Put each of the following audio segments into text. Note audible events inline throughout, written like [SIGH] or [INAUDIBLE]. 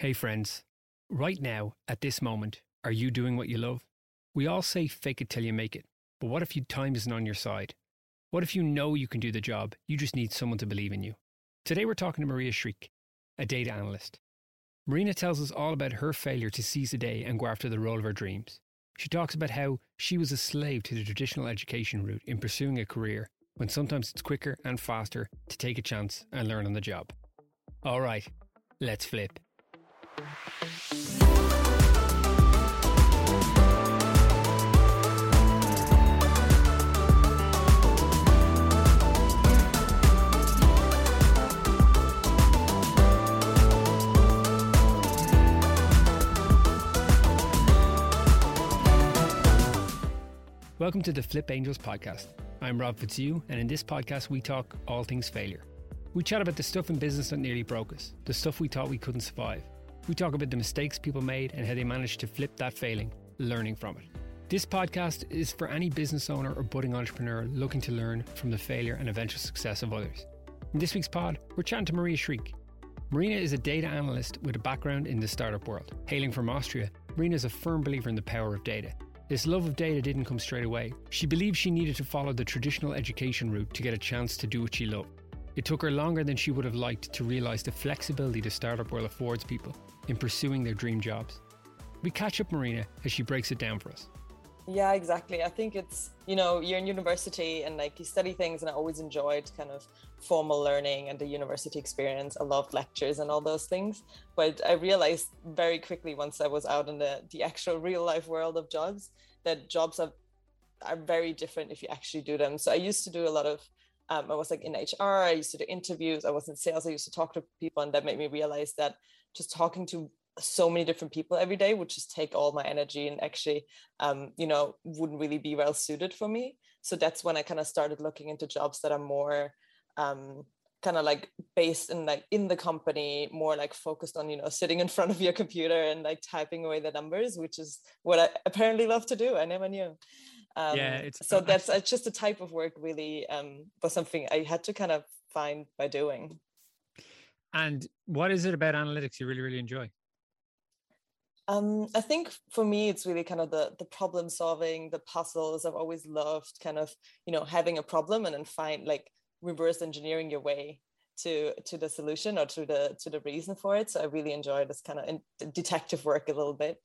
Hey, friends. Right now, at this moment, are you doing what you love? We all say fake it till you make it. But what if your time isn't on your side? What if you know you can do the job? You just need someone to believe in you. Today, we're talking to Marina Schink, a data analyst. Marina tells us all about her failure to seize the day and go after the role of her dreams. She talks about how she was a slave to the traditional education route in pursuing a career when sometimes it's quicker and faster to take a chance and learn on the job. All right, let's flip. Welcome to the Flipp Angels podcast. I'm Rob Fitzhugh, and in this podcast, we talk all things failure. We chat about the stuff in business that nearly broke us, the stuff we thought we couldn't survive. We talk about the mistakes people made and how they managed to flip that failing, learning from it. This podcast is for any business owner or budding entrepreneur looking to learn from the failure and eventual success of others. In this week's pod, we're chatting to Marina Schink. Marina is a data analyst with a background in the startup world. Hailing from Austria, Marina is a firm believer in the power of data this love of data didn't come straight away. She believed she needed to follow the traditional education route to get a chance to do what she loved. It took her longer than she would have liked to realise the flexibility the startup world affords people in pursuing their dream jobs. We catch up Marina as she breaks it down for us. Yeah, exactly. I think it's, you know, you're in university and like you study things, and I always enjoyed kind of formal learning and the university experience. I loved lectures and all those things. But I realized very quickly once I was out in the, the actual real life world of jobs that jobs are, are very different if you actually do them. So I used to do a lot of um, I was like in HR, I used to do interviews, I was in sales, I used to talk to people, and that made me realize that just talking to so many different people every day would just take all my energy and actually um, you know wouldn't really be well suited for me. So that's when i kind of started looking into jobs that are more um, kind of like based in like in the company more like focused on you know sitting in front of your computer and like typing away the numbers which is what i apparently love to do. I never knew um, yeah it's so that's it's just a type of work really um, was something i had to kind of find by doing and what is it about analytics you really really enjoy um, I think for me, it's really kind of the the problem solving, the puzzles. I've always loved kind of you know having a problem and then find like reverse engineering your way to to the solution or to the to the reason for it. So I really enjoy this kind of detective work a little bit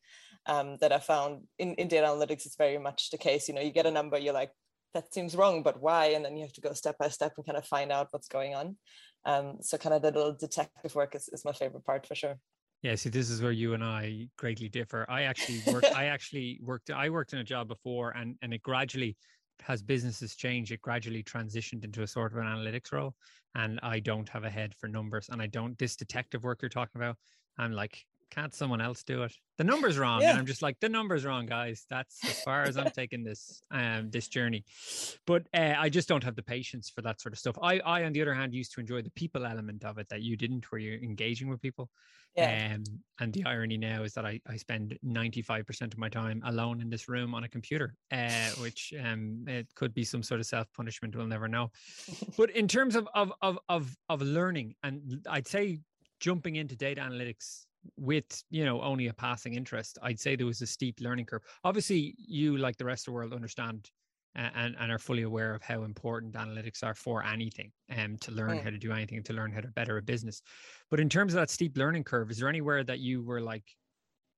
um, that I found in in data analytics. is very much the case. You know, you get a number, you're like that seems wrong, but why? And then you have to go step by step and kind of find out what's going on. Um, so kind of the little detective work is, is my favorite part for sure. Yeah, see, this is where you and I greatly differ. I actually [LAUGHS] worked. I actually worked. I worked in a job before, and and it gradually, has businesses changed, it gradually transitioned into a sort of an analytics role. And I don't have a head for numbers, and I don't. This detective work you're talking about, I'm like, can't someone else do it? The number's wrong. Yeah. And I'm just like, the number's wrong, guys. That's as far as I'm [LAUGHS] taking this um this journey. But uh, I just don't have the patience for that sort of stuff. I I on the other hand used to enjoy the people element of it that you didn't, where you're engaging with people. Yeah. Um, and the irony now is that I, I spend 95% of my time alone in this room on a computer, uh, [LAUGHS] which um, it could be some sort of self punishment. We'll never know. [LAUGHS] but in terms of, of, of, of, of learning, and I'd say jumping into data analytics with you know only a passing interest i'd say there was a steep learning curve. Obviously you like the rest of the world understand and, and are fully aware of how important analytics are for anything and um, to learn how to do anything to learn how to better a business. But in terms of that steep learning curve is there anywhere that you were like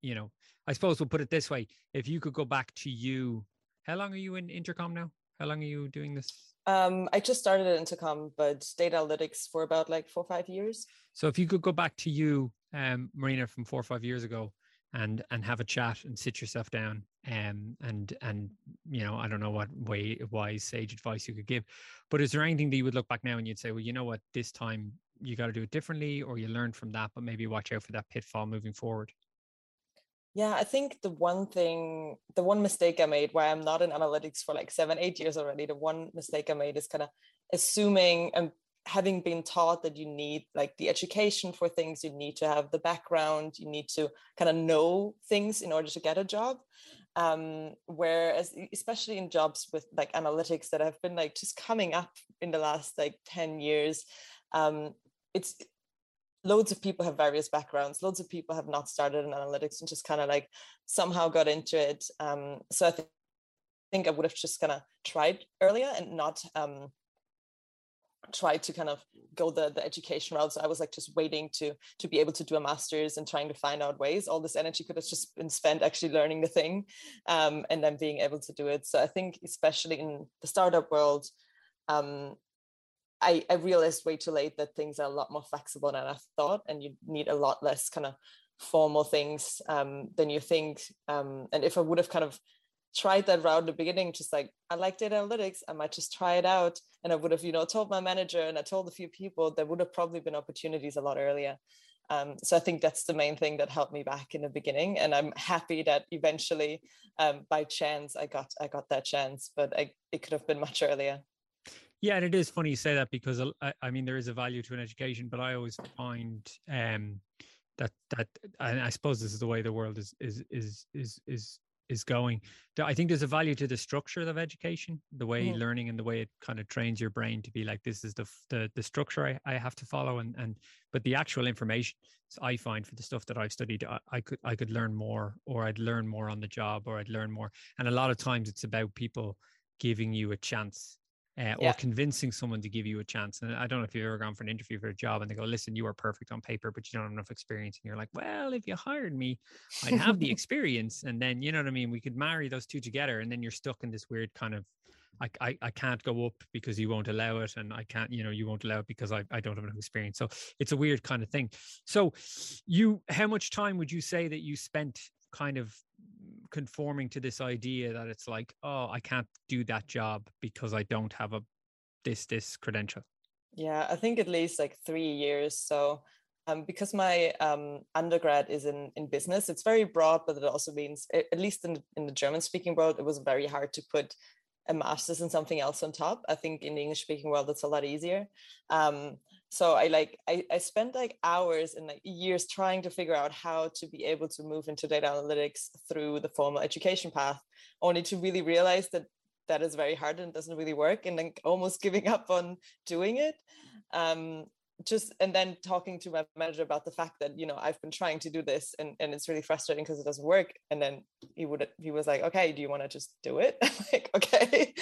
you know i suppose we'll put it this way if you could go back to you how long are you in intercom now? How long are you doing this um, I just started at Intercom, but data analytics for about like four or five years. So if you could go back to you um, Marina from four or five years ago and and have a chat and sit yourself down um, and and you know I don't know what way wise sage advice you could give, but is there anything that you would look back now and you'd say, well, you know what, this time you got to do it differently, or you learned from that, but maybe watch out for that pitfall moving forward. Yeah, I think the one thing, the one mistake I made, where I'm not in analytics for like seven, eight years already, the one mistake I made is kind of assuming and having been taught that you need like the education for things you need to have the background you need to kind of know things in order to get a job. Um, whereas especially in jobs with like analytics that have been like just coming up in the last like 10 years um, it's loads of people have various backgrounds loads of people have not started in analytics and just kind of like somehow got into it um, so i th- think i would have just kind of tried earlier and not um, tried to kind of go the the education route. So i was like just waiting to to be able to do a master's and trying to find out ways. All this energy could have just been spent actually learning the thing um, and then being able to do it. So i think especially in the startup world um, I, I realized way too late that things are a lot more flexible than I thought, and you need a lot less kind of formal things um, than you think. Um, and if I would have kind of tried that route in the beginning, just like I like data analytics, I might just try it out. And I would have, you know, told my manager and I told a few people, there would have probably been opportunities a lot earlier. Um, so I think that's the main thing that helped me back in the beginning, and I'm happy that eventually, um, by chance, I got I got that chance. But I, it could have been much earlier. Yeah, and it is funny you say that because I, I mean there is a value to an education, but I always find um, that that and I suppose this is the way the world is is is is is is going. I think there's a value to the structure of education, the way mm-hmm. learning and the way it kind of trains your brain to be like this is the the, the structure I, I have to follow and and but the actual information I find for the stuff that I've studied I, I could I could learn more or I'd learn more on the job or I'd learn more and a lot of times it's about people giving you a chance uh, or yeah. convincing someone to give you a chance. And I don't know if you've ever gone for an interview for a job and they go, listen, you are perfect on paper, but you don't have enough experience. And you're like, well, if you hired me, I'd have the [LAUGHS] experience. And then, you know what I mean? We could marry those two together. And then you're stuck in this weird kind of, I, I, I can't go up because you won't allow it. And I can't, you know, you won't allow it because I, I don't have enough experience. So it's a weird kind of thing. So you, how much time would you say that you spent kind of conforming to this idea that it's like, oh, I can't do that job because I don't have a this this credential? Yeah, I think at least like three years. So um, because my um, undergrad is in, in business, it's very broad, but it also means, at least in, in the German speaking world, it was very hard to put a master's and something else on top. I think in the English speaking world, it's a lot easier. Um, so I like I, I spent like hours and like years trying to figure out how to be able to move into data analytics through the formal education path, only to really realize that that is very hard and doesn't really work, and then almost [LAUGHS] giving up on doing it. Um, just and then talking to my manager about the fact that you know I've been trying to do this and and it's really frustrating because it doesn't work. And then he would he was like okay do you want to just do it? [LAUGHS] Like okay.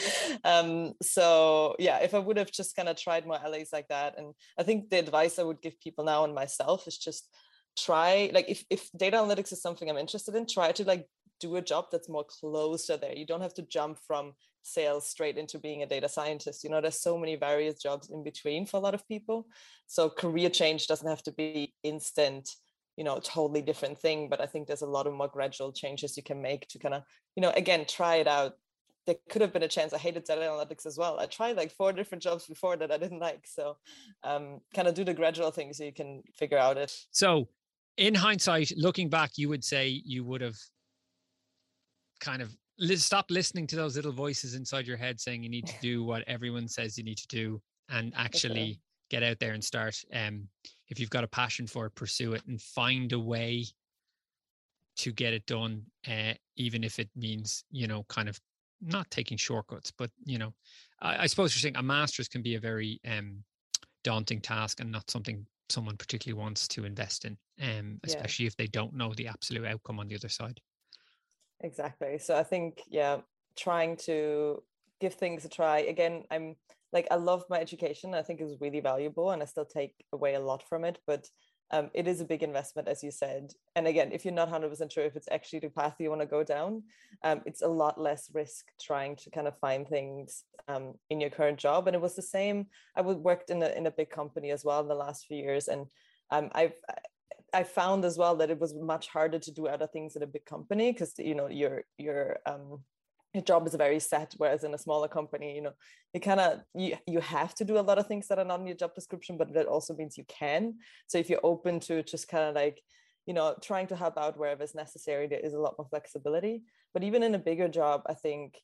Um so yeah if I would have just kind of tried more LAs like that and I think the advice I would give people now and myself is just try like if if data analytics is something I'm interested in try to like do a job that's more close to there. You don't have to jump from sales straight into being a data scientist. You know there's so many various jobs in between for a lot of people. So career change doesn't have to be instant you know totally different thing but i think there's a lot of more gradual changes you can make to kind of you know again try it out. There could have been a chance. I hated data analytics as well. I tried like four different jobs before that i didn't like. So um kind of do the gradual thing so you can figure out it. So in hindsight looking back you would say you would have kind of stop listening to those little voices inside your head saying you need to do [LAUGHS] what everyone says you need to do and actually get out there and start um if you've got a passion for it pursue it and find a way to get it done uh, even if it means you know kind of not taking shortcuts but you know I, I suppose you're saying a master's can be a very um daunting task and not something someone particularly wants to invest in um especially yeah. if they don't know the absolute outcome on the other side exactly. So i think yeah trying to give things a try. Again i'm like i love my education. I think it's really valuable and i still take away a lot from it but um, it is a big investment as you said. And again if you're not 100% sure if it's actually the path you want to go down um, it's a lot less risk trying to kind of find things um, in your current job. And it was the same i worked in a, in a big company as well in the last few years. And um, i've I found as well that it was much harder to do other things in a big company because you know your your um, your job is very set whereas in a smaller company you know you kind of you, you have to do a lot of things that are not in your job description but that also means you can. So if you're open to just kind of like you know trying to help out wherever it's necessary there is a lot more flexibility. But even in a bigger job i think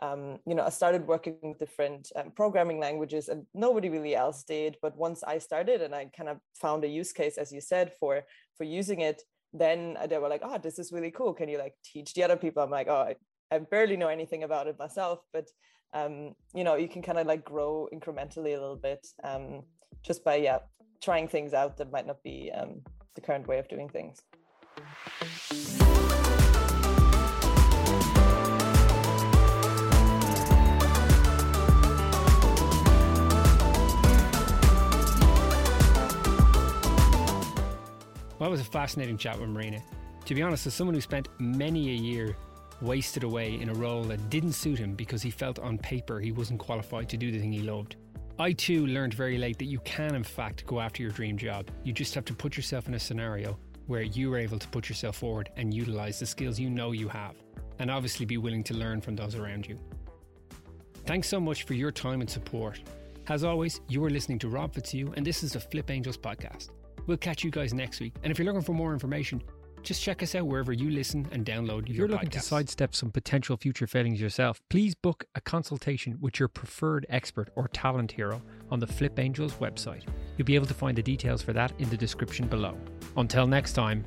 um, you know, I started working with different um, programming languages and nobody really else did. But once I started and I kind of found a use case, as you said, for for using it, then they were like, oh, this is really cool. Can you like teach the other people? I'm like, oh, I, I barely know anything about it myself, but um, you know, you can kind of like grow incrementally a little bit um, just by yeah trying things out that might not be um, the current way of doing things. Fascinating chat with Marina. To be honest, as someone who spent many a year wasted away in a role that didn't suit him because he felt on paper he wasn't qualified to do the thing he loved, I too learned very late that you can, in fact, go after your dream job. You just have to put yourself in a scenario where you are able to put yourself forward and utilize the skills you know you have, and obviously be willing to learn from those around you. Thanks so much for your time and support. As always, you are listening to Rob Fitzhugh, and this is the Flipp Angels podcast. We'll catch you guys next week. And if you're looking for more information, just check us out wherever you listen and download If your If you're looking to sidestep some potential future failings yourself, please book a consultation with your preferred expert or talent hero on the Flipp Angels website. You'll be able to find the details for that in the description below. Until next time,